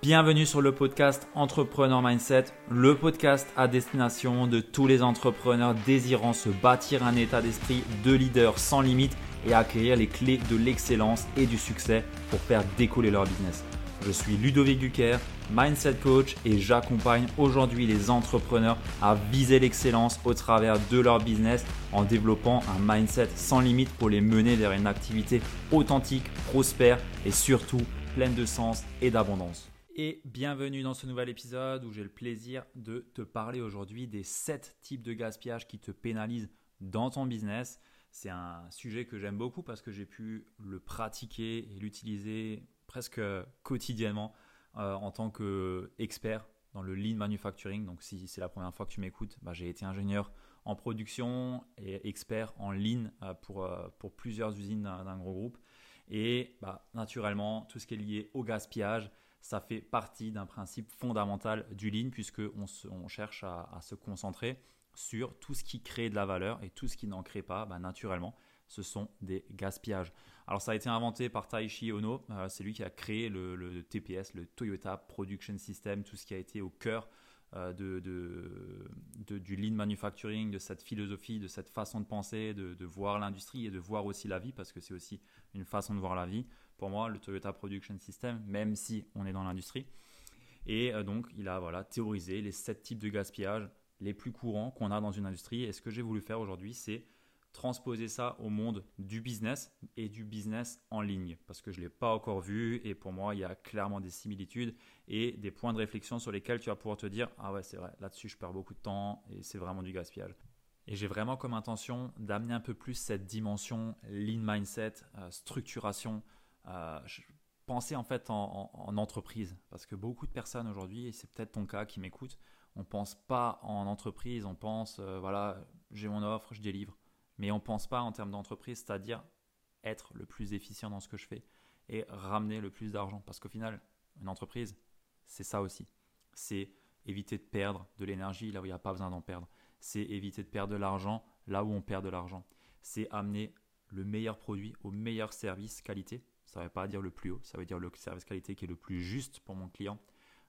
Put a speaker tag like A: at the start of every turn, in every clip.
A: Bienvenue sur le podcast Entrepreneur Mindset, le podcast à destination de tous les entrepreneurs désirant se bâtir un état d'esprit de leader sans limite et acquérir les clés de l'excellence et du succès pour faire décoller leur business. Je suis Ludovic Duquer, Mindset Coach et j'accompagne aujourd'hui les entrepreneurs à viser l'excellence au travers de leur business en développant un mindset sans limite pour les mener vers une activité authentique, prospère et surtout pleine de sens et d'abondance et bienvenue dans ce nouvel épisode où j'ai le plaisir de te parler aujourd'hui des 7 types de gaspillage qui te pénalisent dans ton business. C'est un sujet que j'aime beaucoup parce que j'ai pu le pratiquer et l'utiliser presque quotidiennement euh, en tant qu'expert dans le lean manufacturing. Donc si c'est la première fois que tu m'écoutes, bah, j'ai été ingénieur en production et expert en lean euh, pour, euh, pour plusieurs usines d'un gros groupe. Et bah, naturellement, tout ce qui est lié au gaspillage, ça fait partie d'un principe fondamental du lean puisque on, cherche à, se concentrer sur tout ce qui crée de la valeur et tout ce qui n'en crée pas, bah, naturellement, ce sont des gaspillages. Alors ça a été inventé par Taishi Ono, euh, c'est lui qui a créé le, TPS, le Toyota Production System, tout ce qui a été au cœur euh, du lean manufacturing, de cette philosophie, de cette façon de penser, de voir l'industrie et de voir aussi la vie, parce que c'est aussi une façon de voir la vie pour moi, le Toyota Production System, même si on est dans l'industrie. Et euh, donc, il a voilà, théorisé les sept types de gaspillage les plus courants qu'on a dans une industrie. Et ce que j'ai voulu faire aujourd'hui, c'est transposer ça au monde du business et du business en ligne. Parce que je ne l'ai pas encore vu et pour moi, il y a clairement des similitudes et des points de réflexion sur lesquels tu vas pouvoir te dire Ah ouais, c'est vrai, là-dessus, je perds beaucoup de temps et c'est vraiment du gaspillage. Et j'ai vraiment comme intention d'amener un peu plus cette dimension lean mindset, euh, structuration, penser en fait en, entreprise, parce que beaucoup de personnes aujourd'hui, et c'est peut-être ton cas qui m'écoute, on pense pas en entreprise, on pense euh, voilà, j'ai mon offre, je délivre, mais on pense pas en termes d'entreprise, c'est-à-dire être le plus efficient dans ce que je fais et ramener le plus d'argent, parce qu'au final, une entreprise, c'est ça aussi, c'est éviter de perdre de l'énergie là où il n'y a pas besoin d'en perdre, c'est éviter de perdre de l'argent là où on perd de l'argent, c'est amener le meilleur produit au meilleur service qualité ça ne veut pas dire le plus haut, ça veut dire le service qualité qui est le plus juste pour mon client,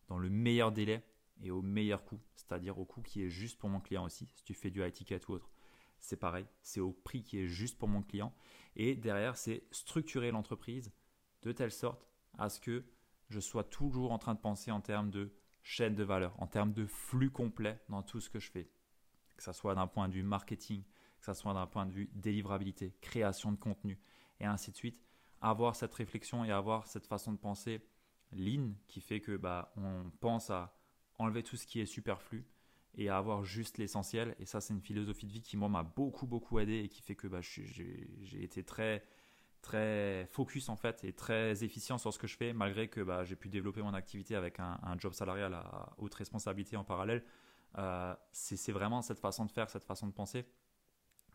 A: dans le meilleur délai et au meilleur coût, c'est-à-dire au coût qui est juste pour mon client aussi. Si tu fais du high ticket ou autre, c'est pareil, c'est au prix qui est juste pour mon client. Et derrière, c'est structurer l'entreprise de telle sorte à ce que je sois toujours en train de penser en termes de chaîne de valeur, en termes de flux complet dans tout ce que je fais. Que ce soit d'un point de vue marketing, que ce soit d'un point de vue délivrabilité, création de contenu, et ainsi de suite avoir cette réflexion et avoir cette façon de penser lean qui fait que bah, on pense à enlever tout ce qui est superflu et à avoir juste l'essentiel. Et ça, c'est une philosophie de vie qui, moi, m'a beaucoup, beaucoup aidé et qui fait que bah, j'ai été très, très focus en fait et très efficient sur ce que je fais, malgré que bah, j'ai pu développer mon activité avec un, job salarial à haute responsabilité en parallèle. Euh, c'est vraiment cette façon de faire, cette façon de penser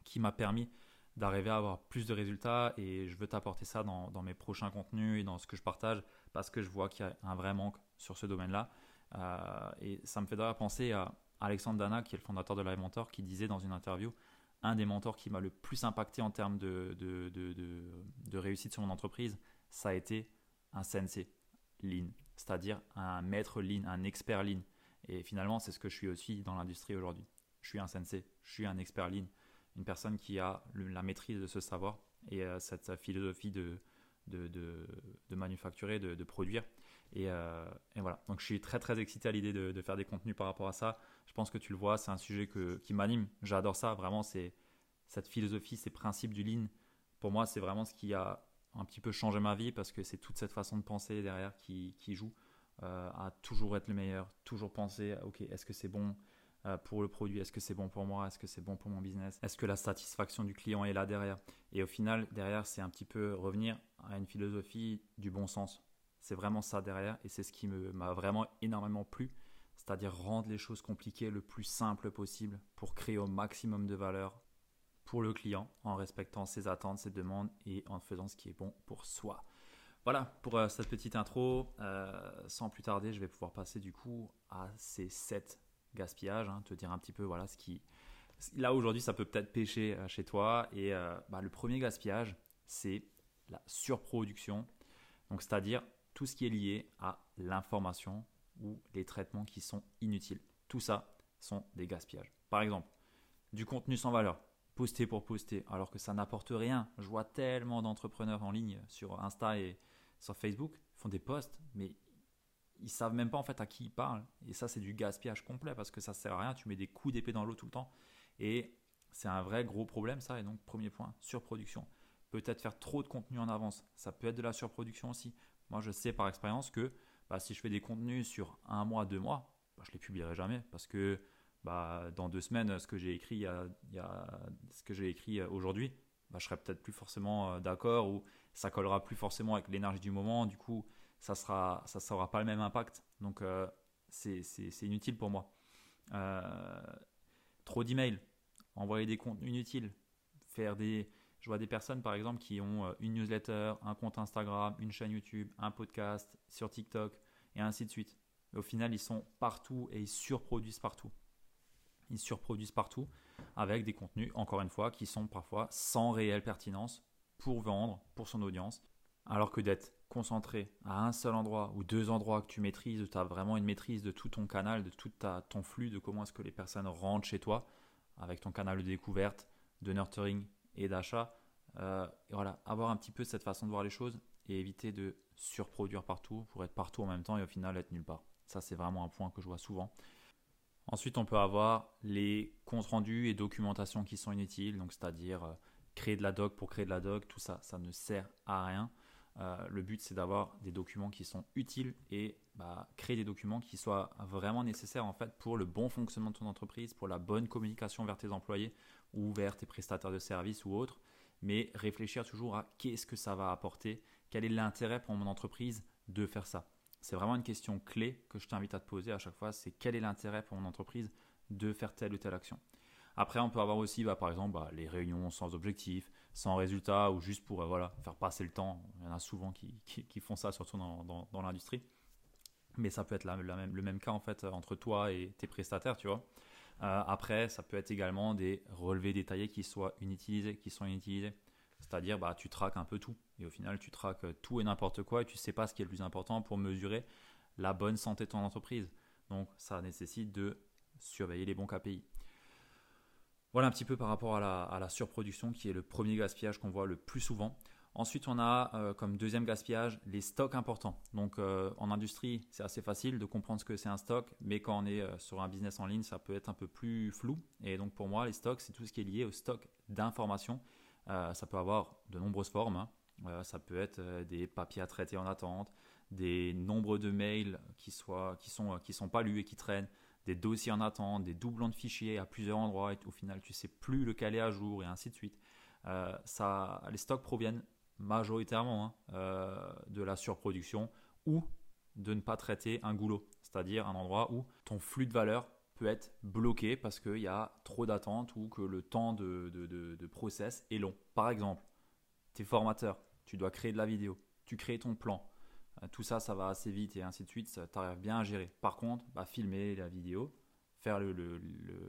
A: qui m'a permis d'arriver à avoir plus de résultats et je veux t'apporter ça dans, mes prochains contenus et dans ce que je partage parce que je vois qu'il y a un vrai manque sur ce domaine-là. Euh, et ça me fait d'ailleurs penser à Alexandre Dana, qui est le fondateur de Live Mentor, qui disait dans une interview un des mentors qui m'a le plus impacté en termes de, réussite sur mon entreprise, ça a été un sensei lean, c'est-à-dire un maître lean, un expert lean. Et finalement, c'est ce que je suis aussi dans l'industrie aujourd'hui. Je suis un sensei, je suis un expert lean une personne qui a la maîtrise de ce savoir et euh, cette philosophie de, de, manufacturer, de, produire. Euh, et, voilà, donc je suis très très excité à l'idée de, faire des contenus par rapport à ça. Je pense que tu le vois, c'est un sujet qui m'anime. J'adore ça, vraiment, c'est cette philosophie, ces principes du lean. Pour moi, c'est vraiment ce qui a un petit peu changé ma vie parce que c'est toute cette façon de penser derrière qui, joue euh, à toujours être le meilleur, toujours penser, ok, est-ce que c'est bon? Pour le produit Est-ce que c'est bon pour moi? Est-ce que c'est bon pour mon business? Est-ce que la satisfaction du client est là derrière? Et au final, derrière, c'est un petit peu revenir à une philosophie du bon sens. C'est vraiment ça derrière et c'est ce qui m'a vraiment énormément plu, c'est-à-dire rendre les choses compliquées le plus simple possible pour créer au maximum de valeur pour le client en respectant ses attentes, ses demandes et en faisant ce qui est bon pour soi. Voilà pour euh, cette petite intro. Euh, sans plus tarder, je vais pouvoir passer du coup à ces 7 gaspillage, hein, te dire un petit peu voilà ce qui. Là aujourd'hui, ça peut peut-être pêcher euh, chez toi. Et euh, bah, le premier gaspillage, c'est la surproduction. Donc, c'est-à-dire tout ce qui est lié à l'information ou les traitements qui sont inutiles. Tout ça sont des gaspillages. Par exemple, du contenu sans valeur, poster pour poster, alors que ça n'apporte rien. Je vois tellement d'entrepreneurs en ligne sur Insta et sur Facebook font des posts, mais ils savent même pas en fait à qui ils parlent. Et ça, c'est du gaspillage complet parce que ça sert à rien. Tu mets des coups d'épée dans l'eau tout le temps. Et c'est un vrai gros problème, ça. Et donc, premier point, surproduction. Peut-être faire trop de contenu en avance. Ça peut être de la surproduction aussi. Moi, je sais par expérience que bah, si je fais des contenus sur un mois, deux mois, bah, je les publierai jamais parce que bah, dans deux semaines, ce que j'ai écrit, ce que j'ai écrit aujourd'hui, bah, je serai peut-être plus forcément euh, d'accord ou ça collera plus forcément avec l'énergie du moment. Du coup, ça sera, ça sera pas le même impact. Donc, euh, c'est inutile pour moi. Euh, trop d'emails, envoyer des contenus inutiles, faire des. Je vois des personnes par exemple qui ont une newsletter, un compte Instagram, une chaîne YouTube, un podcast sur TikTok et ainsi de suite. au final, ils sont partout et ils surproduisent partout. Ils surproduisent partout avec des contenus, encore une fois, qui sont parfois sans réelle pertinence pour vendre, pour son audience. Alors que d'être concentré à un seul endroit ou deux endroits que tu maîtrises, où tu as vraiment une maîtrise de tout ton canal, de tout ton flux, de comment est-ce que les personnes rentrent chez toi, avec ton canal de découverte, de nurturing et d'achat. Euh, voilà, avoir un petit peu cette façon de voir les choses et éviter de surproduire partout pour être partout en même temps et au final être nulle part. Ça, c'est vraiment un point que je vois souvent. Ensuite, on peut avoir les comptes rendus et documentations qui sont inutiles, donc c'est-à-dire euh, créer de la doc pour créer de la doc, tout ça, ça ne sert à rien. Euh, le but, c'est d'avoir des documents qui sont utiles et bah, créer des documents qui soient vraiment nécessaires en fait pour le bon fonctionnement de ton entreprise, pour la bonne communication vers tes employés ou vers tes prestataires de services ou autres. Mais réfléchir toujours à qu'est-ce que ça va apporter, quel est l'intérêt pour mon entreprise de faire ça. C'est vraiment une question clé que je t'invite à te poser à chaque fois, c'est quel est l'intérêt pour mon entreprise de faire telle ou telle action. Après, on peut avoir aussi, bah, par exemple, bah, les réunions sans objectif, sans résultat, ou juste pour euh, voilà, faire passer le temps. Il y en a souvent qui, font ça, surtout dans, l'industrie. Mais ça peut être même, le même cas en fait entre toi et tes prestataires, tu vois. Euh, après, ça peut être également des relevés détaillés qui soient inutilisés, qui sont inutilisés. C'est-à-dire, bah, tu traques un peu tout. Et au final, tu traques tout et n'importe quoi et tu ne sais pas ce qui est le plus important pour mesurer la bonne santé de ton entreprise. Donc, ça nécessite de surveiller les bons KPI. Voilà un petit peu par rapport à la, surproduction qui est le premier gaspillage qu'on voit le plus souvent. Ensuite, on a euh, comme deuxième gaspillage les stocks importants. Donc euh, en industrie, c'est assez facile de comprendre ce que c'est un stock, mais quand on est euh, sur un business en ligne, ça peut être un peu plus flou. Et donc pour moi, les stocks, c'est tout ce qui est lié au stock d'informations ça peut avoir de nombreuses formes. Hein. Ça peut être des papiers à traiter en attente, des nombres de mails qui, qui, sont, qui sont pas lus et qui traînent, des dossiers en attente, des doublons de fichiers à plusieurs endroits et au final tu sais plus lequel est à jour et ainsi de suite. ça, les stocks proviennent majoritairement hein, de la surproduction ou de ne pas traiter un goulot, c'est-à-dire un endroit où ton flux de valeur peut être bloqué parce qu'il y a trop d'attente ou que le temps de, de, process est long. Par exemple, tu es formateur, tu dois créer de la vidéo, tu crées ton plan. Euh, tout ça, ça va assez vite et ainsi de suite, tu arrives bien à gérer. Par contre, bah, filmer la vidéo, faire le,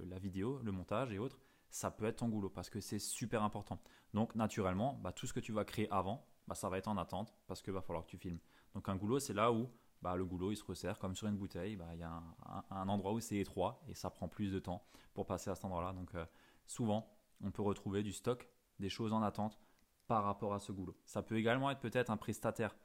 A: la vidéo, le montage et autres, ça peut être ton goulot parce que c'est super important. Donc naturellement, bah, tout ce que tu vas créer avant, bah, ça va être en attente parce qu'il va falloir que tu filmes. Donc un goulot, c'est là où le goulot il se resserre comme sur une bouteille. Il y a un, endroit où c'est étroit et ça prend plus de temps pour passer à cet endroit-là. Donc euh, souvent, on peut retrouver du stock, des choses en attente par rapport à ce goulot. Ça peut également être peut-être un prestataire.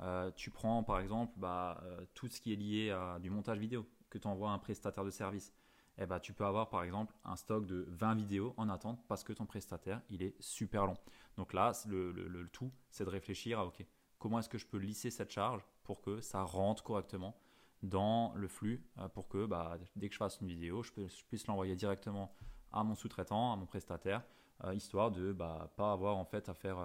A: Euh, tu prends par exemple bah, euh, tout ce qui est lié à du montage vidéo que tu envoies à un prestataire de service. Eh bah, tu peux avoir par exemple un stock de 20 vidéos en attente parce que ton prestataire il est super long. Donc là, le, tout, c'est de réfléchir à ok, comment est-ce que je peux lisser cette charge pour que ça rentre correctement dans le flux, euh, pour que bah, dès que je fasse une vidéo, je, puisse l'envoyer directement à mon sous-traitant, à mon prestataire, histoire de bah, pas avoir en fait à faire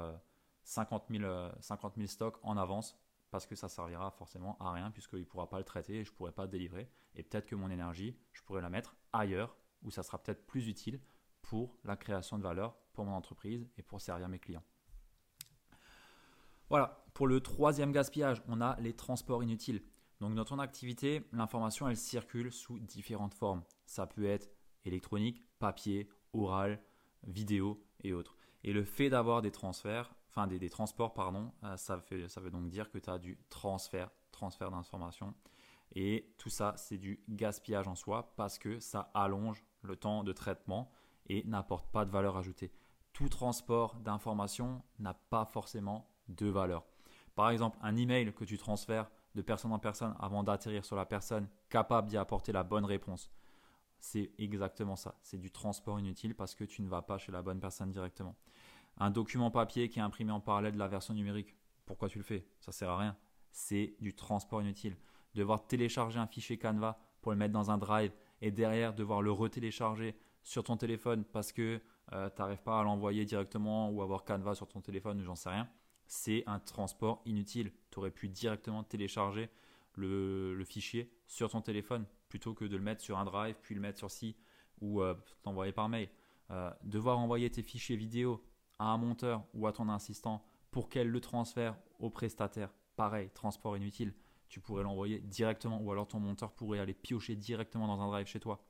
A: 50, 000, 50 stocks en avance parce que ça servira forcément à rien puisqu'il ne pourra pas le traiter et je ne pourrai pas le délivrer. Et peut-être que mon énergie, je pourrais la mettre ailleurs où ça sera peut-être plus utile pour la création de valeur pour mon entreprise et pour servir mes clients. Voilà, pour le troisième gaspillage, on a les transports inutiles. Donc dans ton activité, l'information, elle circule sous différentes formes. Ça peut être électronique, papier, oral, vidéo et autres. Et le fait d'avoir des transferts enfin des, transports, pardon, ça, fait, ça veut donc dire que tu as du transfert, transfert d'informations. Et tout ça, c'est du gaspillage en soi parce que ça allonge le temps de traitement et n'apporte pas de valeur ajoutée. Tout transport d'informations n'a pas forcément de valeur. Par exemple, un email que tu transfères de personne en personne avant d'atterrir sur la personne capable d'y apporter la bonne réponse. C'est exactement ça. C'est du transport inutile parce que tu ne vas pas chez la bonne personne directement. Un document papier qui est imprimé en parallèle de la version numérique, pourquoi tu le fais? Ça sert à rien. C'est du transport inutile. Devoir télécharger un fichier Canva pour le mettre dans un drive et derrière devoir le retélécharger sur ton téléphone parce que euh, tu n'arrives pas à l'envoyer directement ou avoir Canva sur ton téléphone ou j'en sais rien c'est un transport inutile. Tu aurais pu directement télécharger le, fichier sur ton téléphone plutôt que de le mettre sur un drive, puis le mettre sur si ou euh, t'envoyer par mail. Euh, devoir envoyer tes fichiers vidéo à un monteur ou à ton assistant pour qu'elle le transfère au prestataire. Pareil, transport inutile. Tu pourrais l'envoyer directement ou alors ton monteur pourrait aller piocher directement dans un drive chez toi.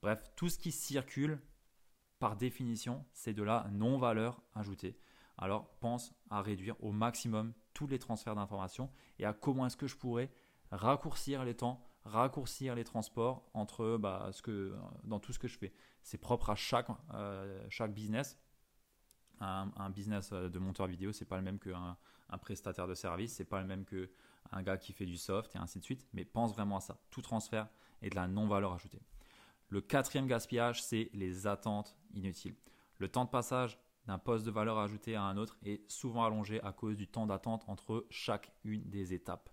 A: Bref, tout ce qui circule, par définition, c'est de la non-valeur ajoutée alors pense à réduire au maximum tous les transferts d'informations et à comment est-ce que je pourrais raccourcir les temps, raccourcir les transports entre bah, ce que, dans tout ce que je fais. C'est propre à chaque, euh, chaque business. Un, business euh, de monteur vidéo, c'est pas le même qu'un un prestataire de service, c'est pas le même qu'un gars qui fait du soft et ainsi de suite. Mais pense vraiment à ça. Tout transfert est de la non-valeur ajoutée. Le quatrième gaspillage, c'est les attentes inutiles. Le temps de passage d'un poste de valeur ajoutée à un autre est souvent allongé à cause du temps d'attente entre chaque une des étapes.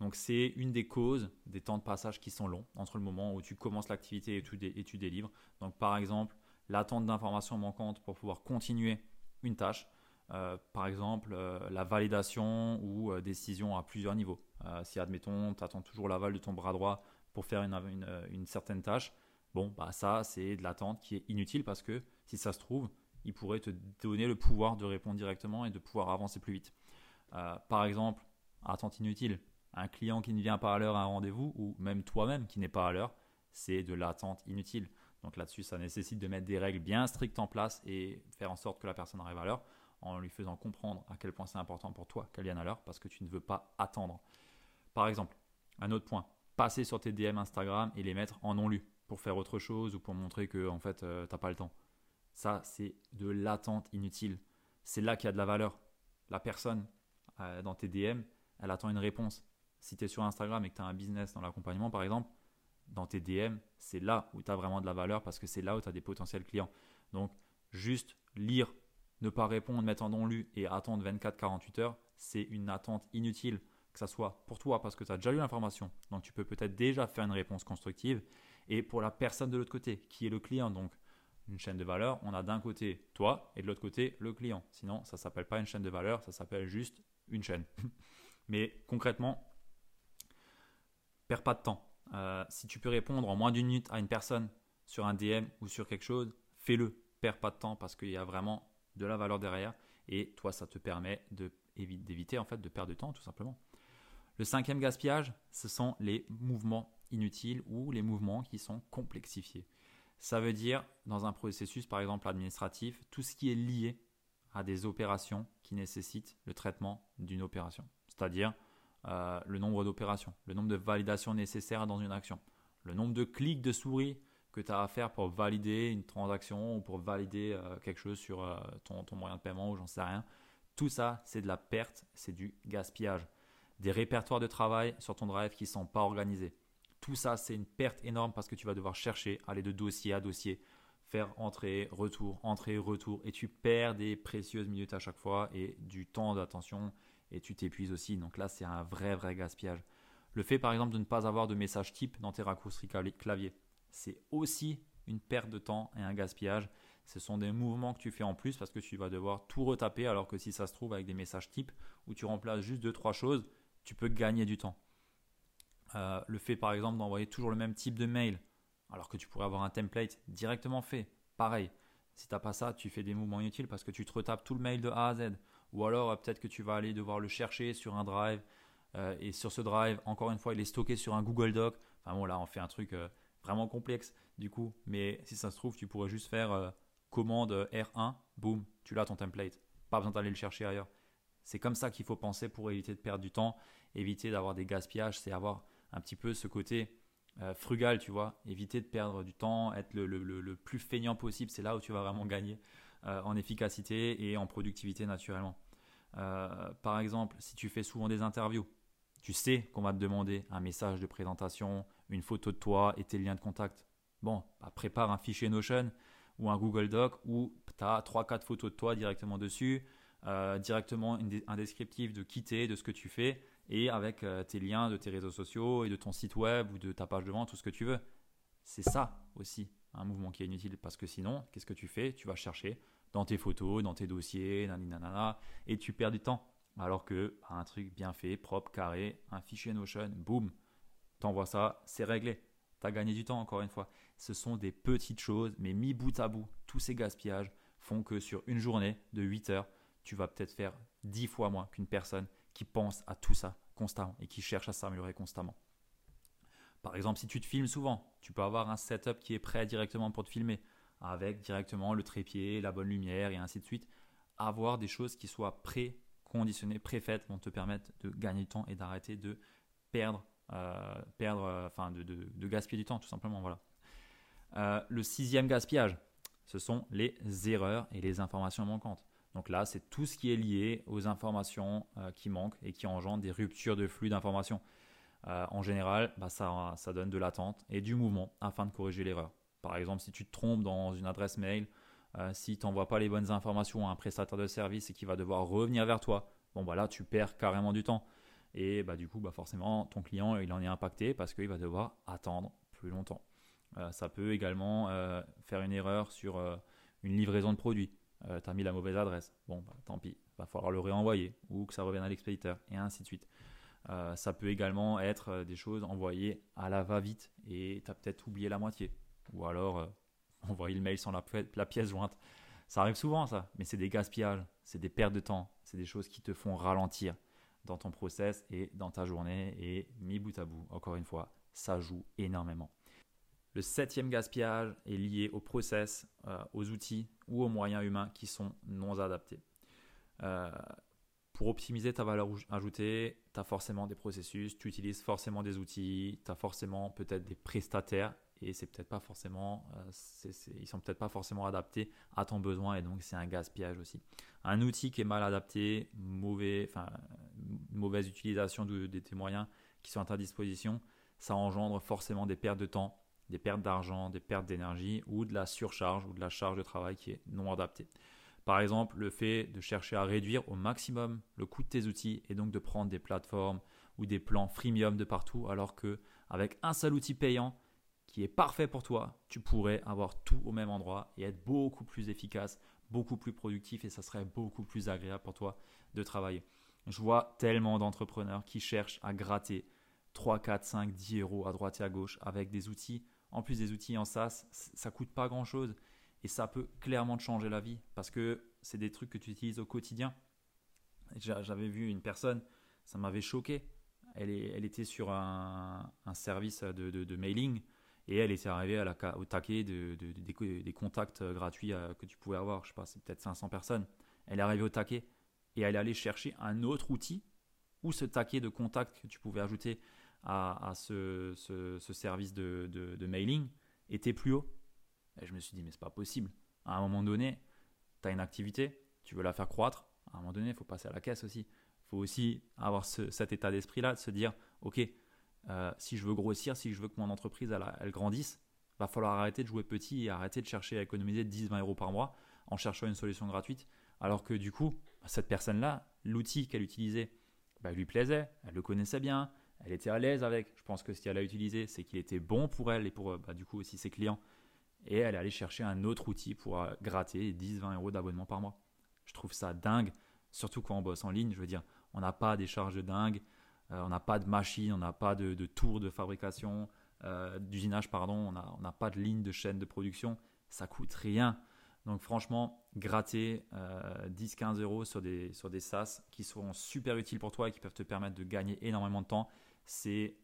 A: Donc c'est une des causes des temps de passage qui sont longs entre le moment où tu commences l'activité et, tu délivres. Donc par exemple, l'attente d'informations manquantes pour pouvoir continuer une tâche. Euh, par exemple, euh, la validation ou euh, décision à plusieurs niveaux. si admettons, tu attends toujours l'aval de ton bras droit pour faire une, une certaine tâche, bon, bah ça c'est de l'attente qui est inutile parce que si ça se trouve, il pourrait te donner le pouvoir de répondre directement et de pouvoir avancer plus vite. Par exemple, attente inutile, un client qui ne vient pas à l'heure à un rendez-vous, ou même toi-même qui n'est pas à l'heure, c'est de l'attente inutile. Donc là-dessus, ça nécessite de mettre des règles bien strictes en place et faire en sorte que la personne arrive à l'heure en lui faisant comprendre à quel point c'est important pour toi qu'elle vienne à l'heure parce que tu ne veux pas attendre. Par exemple, un autre point, passer sur tes DM Instagram et les mettre en non lu pour faire autre chose ou pour montrer que en fait euh, tu n'as pas le temps. Ça, c'est de l'attente inutile. C'est là qu'il y a de la valeur. La personne euh, dans tes DM, elle attend une réponse. Si tu es sur Instagram et que tu as un business dans l'accompagnement, par exemple, dans tes DM, c'est là où tu as vraiment de la valeur parce que c'est là où tu as des potentiels clients. Donc, juste lire, ne pas répondre, mettre en non-lu et attendre 24-48 heures, c'est une attente inutile. Que ce soit pour toi parce que tu as déjà eu l'information, donc tu peux peut-être déjà faire une réponse constructive, et pour la personne de l'autre côté, qui est le client, donc une chaîne de valeur, on a d'un côté toi et de l'autre côté le client. Sinon, ça s'appelle pas une chaîne de valeur, ça s'appelle juste une chaîne. Mais concrètement, perds pas de temps. Euh, si tu peux répondre en moins d'une minute à une personne sur un DM ou sur quelque chose, fais-le. Perds pas de temps parce qu'il y a vraiment de la valeur derrière et toi, ça te permet d'éviter en fait de perdre de temps tout simplement. Le cinquième gaspillage, ce sont les mouvements inutiles ou les mouvements qui sont complexifiés. Ça veut dire, dans un processus, par exemple administratif, tout ce qui est lié à des opérations qui nécessitent le traitement d'une opération. C'est-à-dire euh, le nombre d'opérations, le nombre de validations nécessaires dans une action, le nombre de clics de souris que tu as à faire pour valider une transaction ou pour valider euh, quelque chose sur euh, ton, ton, moyen de paiement ou j'en sais rien. Tout ça, c'est de la perte, c'est du gaspillage. Des répertoires de travail sur ton drive qui ne sont pas organisés. Tout ça, c'est une perte énorme parce que tu vas devoir chercher, aller de dossier à dossier, faire entrée, retour, entrée, retour, et tu perds des précieuses minutes à chaque fois et du temps d'attention, et tu t'épuises aussi. Donc là, c'est un vrai, vrai gaspillage. Le fait, par exemple, de ne pas avoir de message type dans tes raccourcis clavier, c'est aussi une perte de temps et un gaspillage. Ce sont des mouvements que tu fais en plus parce que tu vas devoir tout retaper alors que si ça se trouve avec des messages type où tu remplaces juste deux trois choses, tu peux gagner du temps. Euh, le fait par exemple d'envoyer toujours le même type de mail, alors que tu pourrais avoir un template directement fait, pareil. Si tu n'as pas ça, tu fais des mouvements inutiles parce que tu te retapes tout le mail de A à Z. Ou alors euh, peut-être que tu vas aller devoir le chercher sur un drive. Euh, et sur ce drive, encore une fois, il est stocké sur un Google Doc. Enfin bon, là, on fait un truc vraiment complexe du coup. Mais si ça se trouve, tu pourrais juste faire commande R1, boum, tu l'as ton template. Pas besoin d'aller le chercher ailleurs. C'est comme ça qu'il faut penser pour éviter de perdre du temps, éviter d'avoir des gaspillages, c'est avoir un petit peu ce côté euh, frugal, tu vois, éviter de perdre du temps, être le, plus feignant possible, c'est là où tu vas vraiment gagner euh, en efficacité et en productivité naturellement. Euh, par exemple, si tu fais souvent des interviews, tu sais qu'on va te demander un message de présentation, une photo de toi et tes liens de contact. Bon, bah, prépare un fichier Notion ou un Google Doc où tu as 3-4 photos de toi directement dessus, directement un descriptif de qui de ce que tu fais, et avec euh, tes liens de tes réseaux sociaux et de ton site web ou de ta page de vente, tout ce que tu veux. C'est ça aussi un mouvement qui est inutile parce que sinon, qu'est-ce que tu fais? Tu vas chercher dans tes photos, dans tes dossiers, nanana, et tu perds du temps. Alors que un truc bien fait, propre, carré, un fichier Notion, boum, t'envoies ça, c'est réglé. Tu as gagné du temps encore une fois. Ce sont des petites choses, mais mis bout à bout, tous ces gaspillages font que sur une journée de 8 heures, tu vas peut-être faire 10 fois moins qu'une personne qui pense à tout ça constamment et qui cherche à s'améliorer constamment. Par exemple, si tu te filmes souvent, tu peux avoir un setup qui est prêt directement pour te filmer, avec directement le trépied, la bonne lumière et ainsi de suite. Avoir des choses qui soient pré-conditionnées, pré-faites vont te permettre de gagner du temps et d'arrêter de perdre, euh, perdre euh, enfin de, gaspiller du temps, tout simplement. Voilà. Euh, le sixième gaspillage, ce sont les erreurs et les informations manquantes. Donc là, c'est tout ce qui est lié aux informations qui manquent et qui engendrent des ruptures de flux d'informations. En général, bah, ça, donne de l'attente et du mouvement afin de corriger l'erreur. Par exemple, si tu te trompes dans une adresse mail, euh, si tu n'envoies pas les bonnes informations à un prestataire de service et qu'il va devoir revenir vers toi, bon bah là tu perds carrément du temps. Et bah du coup, bah forcément, ton client il en est impacté parce qu'il va devoir attendre plus longtemps. ça peut également faire une erreur sur une livraison de produit. Euh, tu as mis la mauvaise adresse. Bon, bah, tant pis, va falloir le réenvoyer ou que ça revienne à l'expéditeur et ainsi de suite. Euh, ça peut également être euh, des choses envoyées à la va-vite et tu as peut-être oublié la moitié. Ou alors envoyer le mail sans la, la, pièce jointe. Ça arrive souvent ça, mais c'est des gaspillages, c'est des pertes de temps, c'est des choses qui te font ralentir dans ton process et dans ta journée et mis bout à bout, encore une fois, ça joue énormément. Le septième gaspillage est lié au process, euh, aux outils ou aux moyens humains qui sont non adaptés. Euh, pour optimiser ta valeur ajoutée, tu as forcément des processus, tu utilises forcément des outils, tu as forcément peut-être des prestataires et c'est peut-être pas forcément, euh, ils sont peut-être pas forcément adaptés à ton besoin et donc c'est un gaspillage aussi. Un outil qui est mal adapté, mauvais, enfin mauvaise utilisation de, de moyens qui sont à ta disposition, ça engendre forcément des pertes de temps des pertes d'argent, des pertes d'énergie ou de la surcharge ou de la charge de travail qui est non adaptée. Par exemple, le fait de chercher à réduire au maximum le coût de tes outils et donc de prendre des plateformes ou des plans freemium de partout alors que avec un seul outil payant qui est parfait pour toi, tu pourrais avoir tout au même endroit et être beaucoup plus efficace, beaucoup plus productif et ça serait beaucoup plus agréable pour toi de travailler. Je vois tellement d'entrepreneurs qui cherchent à gratter 3, 4, 5, 10 euros à droite et à gauche avec des outils en plus des outils en SaaS, ça coûte pas grand chose et ça peut clairement te changer la vie parce que c'est des trucs que tu utilises au quotidien. J'avais vu une personne, ça m'avait choqué. Elle, elle, était sur un, service de, mailing et elle était arrivée au taquet de, des, contacts gratuits euh, que tu pouvais avoir. Je sais pas, c'est peut-être 500 personnes. Elle est arrivée au taquet et elle est allée chercher un autre outil ou ce taquet de contacts que tu pouvais ajouter à, ce, service de, mailing était plus haut. Et je me suis dit, mais c'est pas possible. À un moment donné, tu as une activité, tu veux la faire croître. À un moment donné, il faut passer à la caisse aussi. Il faut aussi avoir cet état d'esprit-là, de se dire, OK, euh, si je veux grossir, si je veux que mon entreprise elle, elle grandisse, va falloir arrêter de jouer petit et arrêter de chercher à économiser 10-20 euros par mois en cherchant une solution gratuite. Alors que du coup, cette personne-là, l'outil qu'elle utilisait, bah, lui plaisait, elle le connaissait bien, elle était à l'aise avec. Je pense que ce qu'elle a utilisé, c'est qu'il était bon pour elle et pour euh, bah, du coup aussi ses clients. Et elle est allée chercher un autre outil pour euh, gratter 10-20 euros d'abonnement par mois. Je trouve ça dingue, surtout quand on bosse en ligne. Je veux dire, on n'a pas des charges de dingue, euh, on n'a pas de machine, on n'a pas de, tour de fabrication, d'usinage, pardon, on n'a pas de ligne de chaîne de production. Ça coûte rien. Donc franchement, gratter 10-15 euros sur des, sur des SaaS qui seront super utiles pour toi et qui peuvent te permettre de gagner énormément de temps, c'est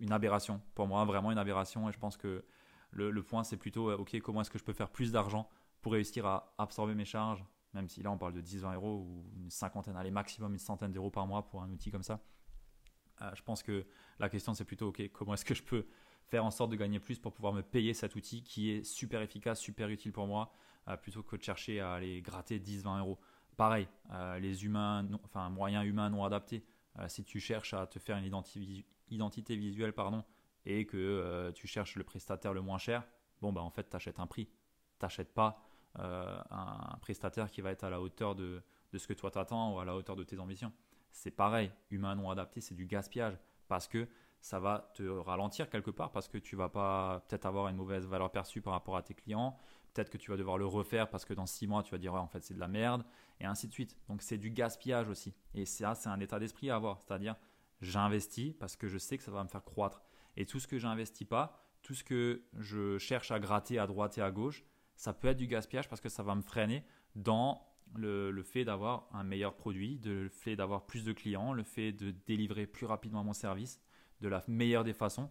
A: une aberration. Pour moi, vraiment une aberration. Et je pense que le, point, c'est plutôt, euh, OK, comment est-ce que je peux faire plus d'argent pour réussir à absorber mes charges? Même si là on parle de 10-20 euros ou une cinquantaine, allez maximum une centaine d'euros par mois pour un outil comme ça. Euh, je pense que la question c'est plutôt ok comment est-ce que je peux faire en sorte de gagner plus pour pouvoir me payer cet outil qui est super efficace, super utile pour moi, euh, plutôt que de chercher à aller gratter 10-20 euros. Pareil, euh, les humains, enfin moyens humains non adaptés. si tu cherches à te faire une identité visuelle pardon, et que tu cherches le prestataire le moins cher, bon bah en fait tu achètes un prix. Tu n'achètes pas un prestataire qui va être à la hauteur de ce que toi t'attends ou à la hauteur de tes ambitions c'est pareil, humain non adapté, c'est du gaspillage. Parce que ça va te ralentir quelque part parce que tu vas pas peut-être avoir une mauvaise valeur perçue par rapport à tes clients, peut-être que tu vas devoir le refaire parce que dans six mois tu vas dire ouais, en fait c'est de la merde et ainsi de suite. Donc c'est du gaspillage aussi. Et ça c'est un état d'esprit à avoir, c'est-à-dire j'investis parce que je sais que ça va me faire croître. Et tout ce que j'investis pas, tout ce que je cherche à gratter à droite et à gauche, ça peut être du gaspillage parce que ça va me freiner dans le, fait d'avoir un meilleur produit, le fait d'avoir plus de clients, le fait de délivrer plus rapidement mon service de la meilleure des façons.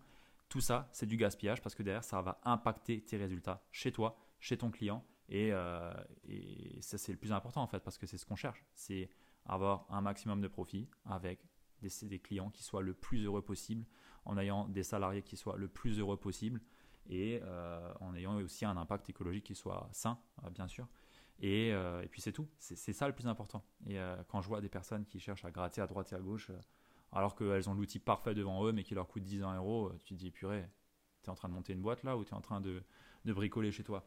A: Tout ça, c'est du gaspillage parce que derrière, ça va impacter tes résultats chez toi, chez ton client. Et, euh, ça, c'est le plus important en fait parce que c'est ce qu'on cherche. C'est avoir un maximum de profit avec des, clients qui soient le plus heureux possible, en ayant des salariés qui soient le plus heureux possible et euh, en ayant aussi un impact écologique qui soit sain, euh, bien sûr. Euh, et, puis c'est tout. C'est ça le plus important. Et euh, quand je vois des personnes qui cherchent à gratter à droite et à gauche, euh, alors qu'elles ont l'outil parfait devant eux, mais qui leur coûte 10 euros, tu te dis, purée, tu es en train de monter une boîte là ou tu es en train de, bricoler chez toi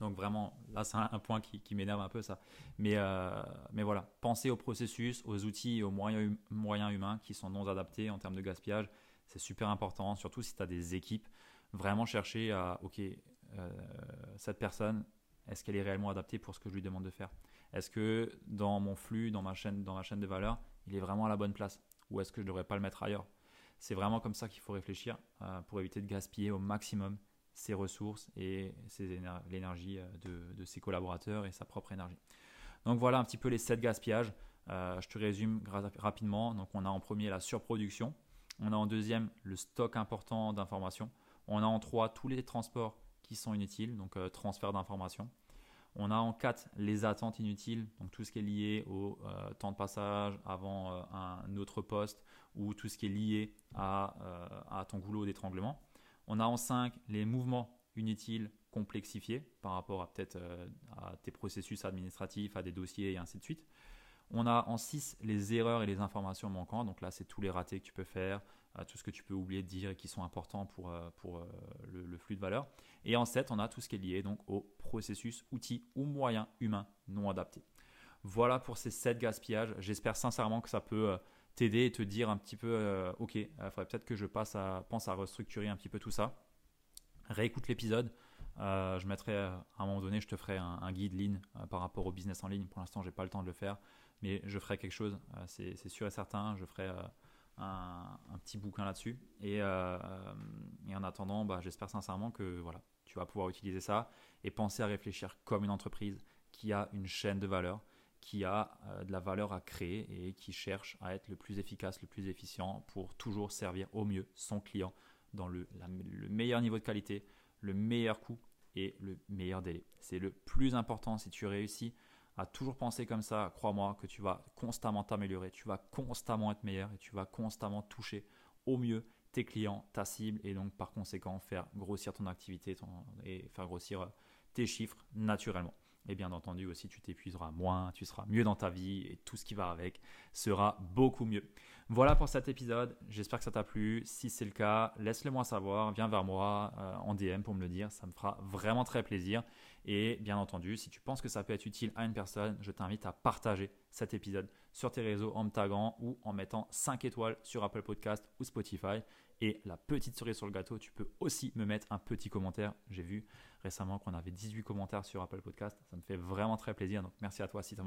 A: donc vraiment, là c'est un, point qui, m'énerve un peu ça. Mais, mais voilà, pensez au processus, aux outils et aux hum, moyens humains qui sont non adaptés en termes de gaspillage. C'est super important, surtout si tu as des équipes. Vraiment chercher à, ok, cette personne, est-ce qu'elle est réellement adaptée pour ce que je lui demande de faire? Est-ce que dans mon flux, dans ma chaîne, dans ma chaîne de valeur, il est vraiment à la bonne place? Ou est-ce que je ne devrais pas le mettre ailleurs? C'est vraiment comme ça qu'il faut réfléchir euh, pour éviter de gaspiller au maximum ses ressources et l'énergie euh, de, ses collaborateurs et sa propre énergie. Donc voilà un petit peu les 7 gaspillages. Euh, je te résume rapidement. Donc on a en premier la surproduction. On a en deuxième le stock important d'informations. On a en trois tous les transports qui sont inutiles, donc euh, transfert d'informations. On a en 4 les attentes inutiles, donc tout ce qui est lié au euh, temps de passage avant euh, un autre poste ou tout ce qui est lié à, ton goulot d'étranglement. On a en 5 les mouvements inutiles complexifiés par rapport à peut-être à tes processus administratifs, à des dossiers et ainsi de suite. On a en 6 les erreurs et les informations manquantes. Donc là, c'est tous les ratés que tu peux faire, tout ce que tu peux oublier de dire et qui sont importants pour, euh, pour euh, le, flux de valeur. Et en 7, on a tout ce qui est lié donc au processus, outils ou moyens humains non adaptés. Voilà pour ces 7 gaspillages. J'espère sincèrement que ça peut t'aider et te dire un petit peu, ok, il faudrait peut-être que je passe à, pense à restructurer un petit peu tout ça. Réécoute l'épisode. je mettrai à un moment donné, je te ferai un, guide ligne par rapport au business en ligne. Pour l'instant, j'ai pas le temps de le faire mais je ferai quelque chose, euh, c'est sûr et certain. Je ferai euh, un, petit bouquin là-dessus. Euh, et, en attendant, bah, j'espère sincèrement que tu vas pouvoir utiliser ça et penser à réfléchir comme une entreprise qui a une chaîne de valeur, qui a de la valeur à créer et qui cherche à être le plus efficace, le plus efficient pour toujours servir au mieux son client dans le, le meilleur niveau de qualité, le meilleur coût et le meilleur délai. C'est le plus important si tu réussis à toujours penser comme ça, crois-moi que tu vas constamment t'améliorer, tu vas constamment être meilleur et tu vas constamment toucher au mieux tes clients, ta cible et donc par conséquent faire grossir ton activité et faire grossir euh, tes chiffres naturellement. Et bien entendu aussi, tu t'épuiseras moins, tu seras mieux dans ta vie et tout ce qui va avec sera beaucoup mieux. Voilà pour cet épisode. J'espère que ça t'a plu. Si c'est le cas, laisse-le moi savoir. Viens vers moi euh, en DM pour me le dire. Ça me fera vraiment très plaisir. Et bien entendu, si tu penses que ça peut être utile à une personne, je t'invite à partager cet épisode sur tes réseaux en me taguant ou en mettant 5 étoiles sur Apple Podcast ou Spotify. Et la petite cerise sur le gâteau, tu peux aussi me mettre un petit commentaire. J'ai vu récemment qu'on avait 18 commentaires sur Apple Podcast. Ça me fait vraiment très plaisir. Donc merci à toi si, tu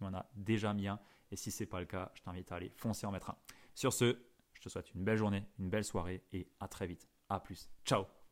A: m'en as déjà mis un. Et si ce n'est pas le cas, je t'invite à aller foncer en mettre un. Sur ce, je te souhaite une belle journée, une belle soirée et à très vite. À plus. Ciao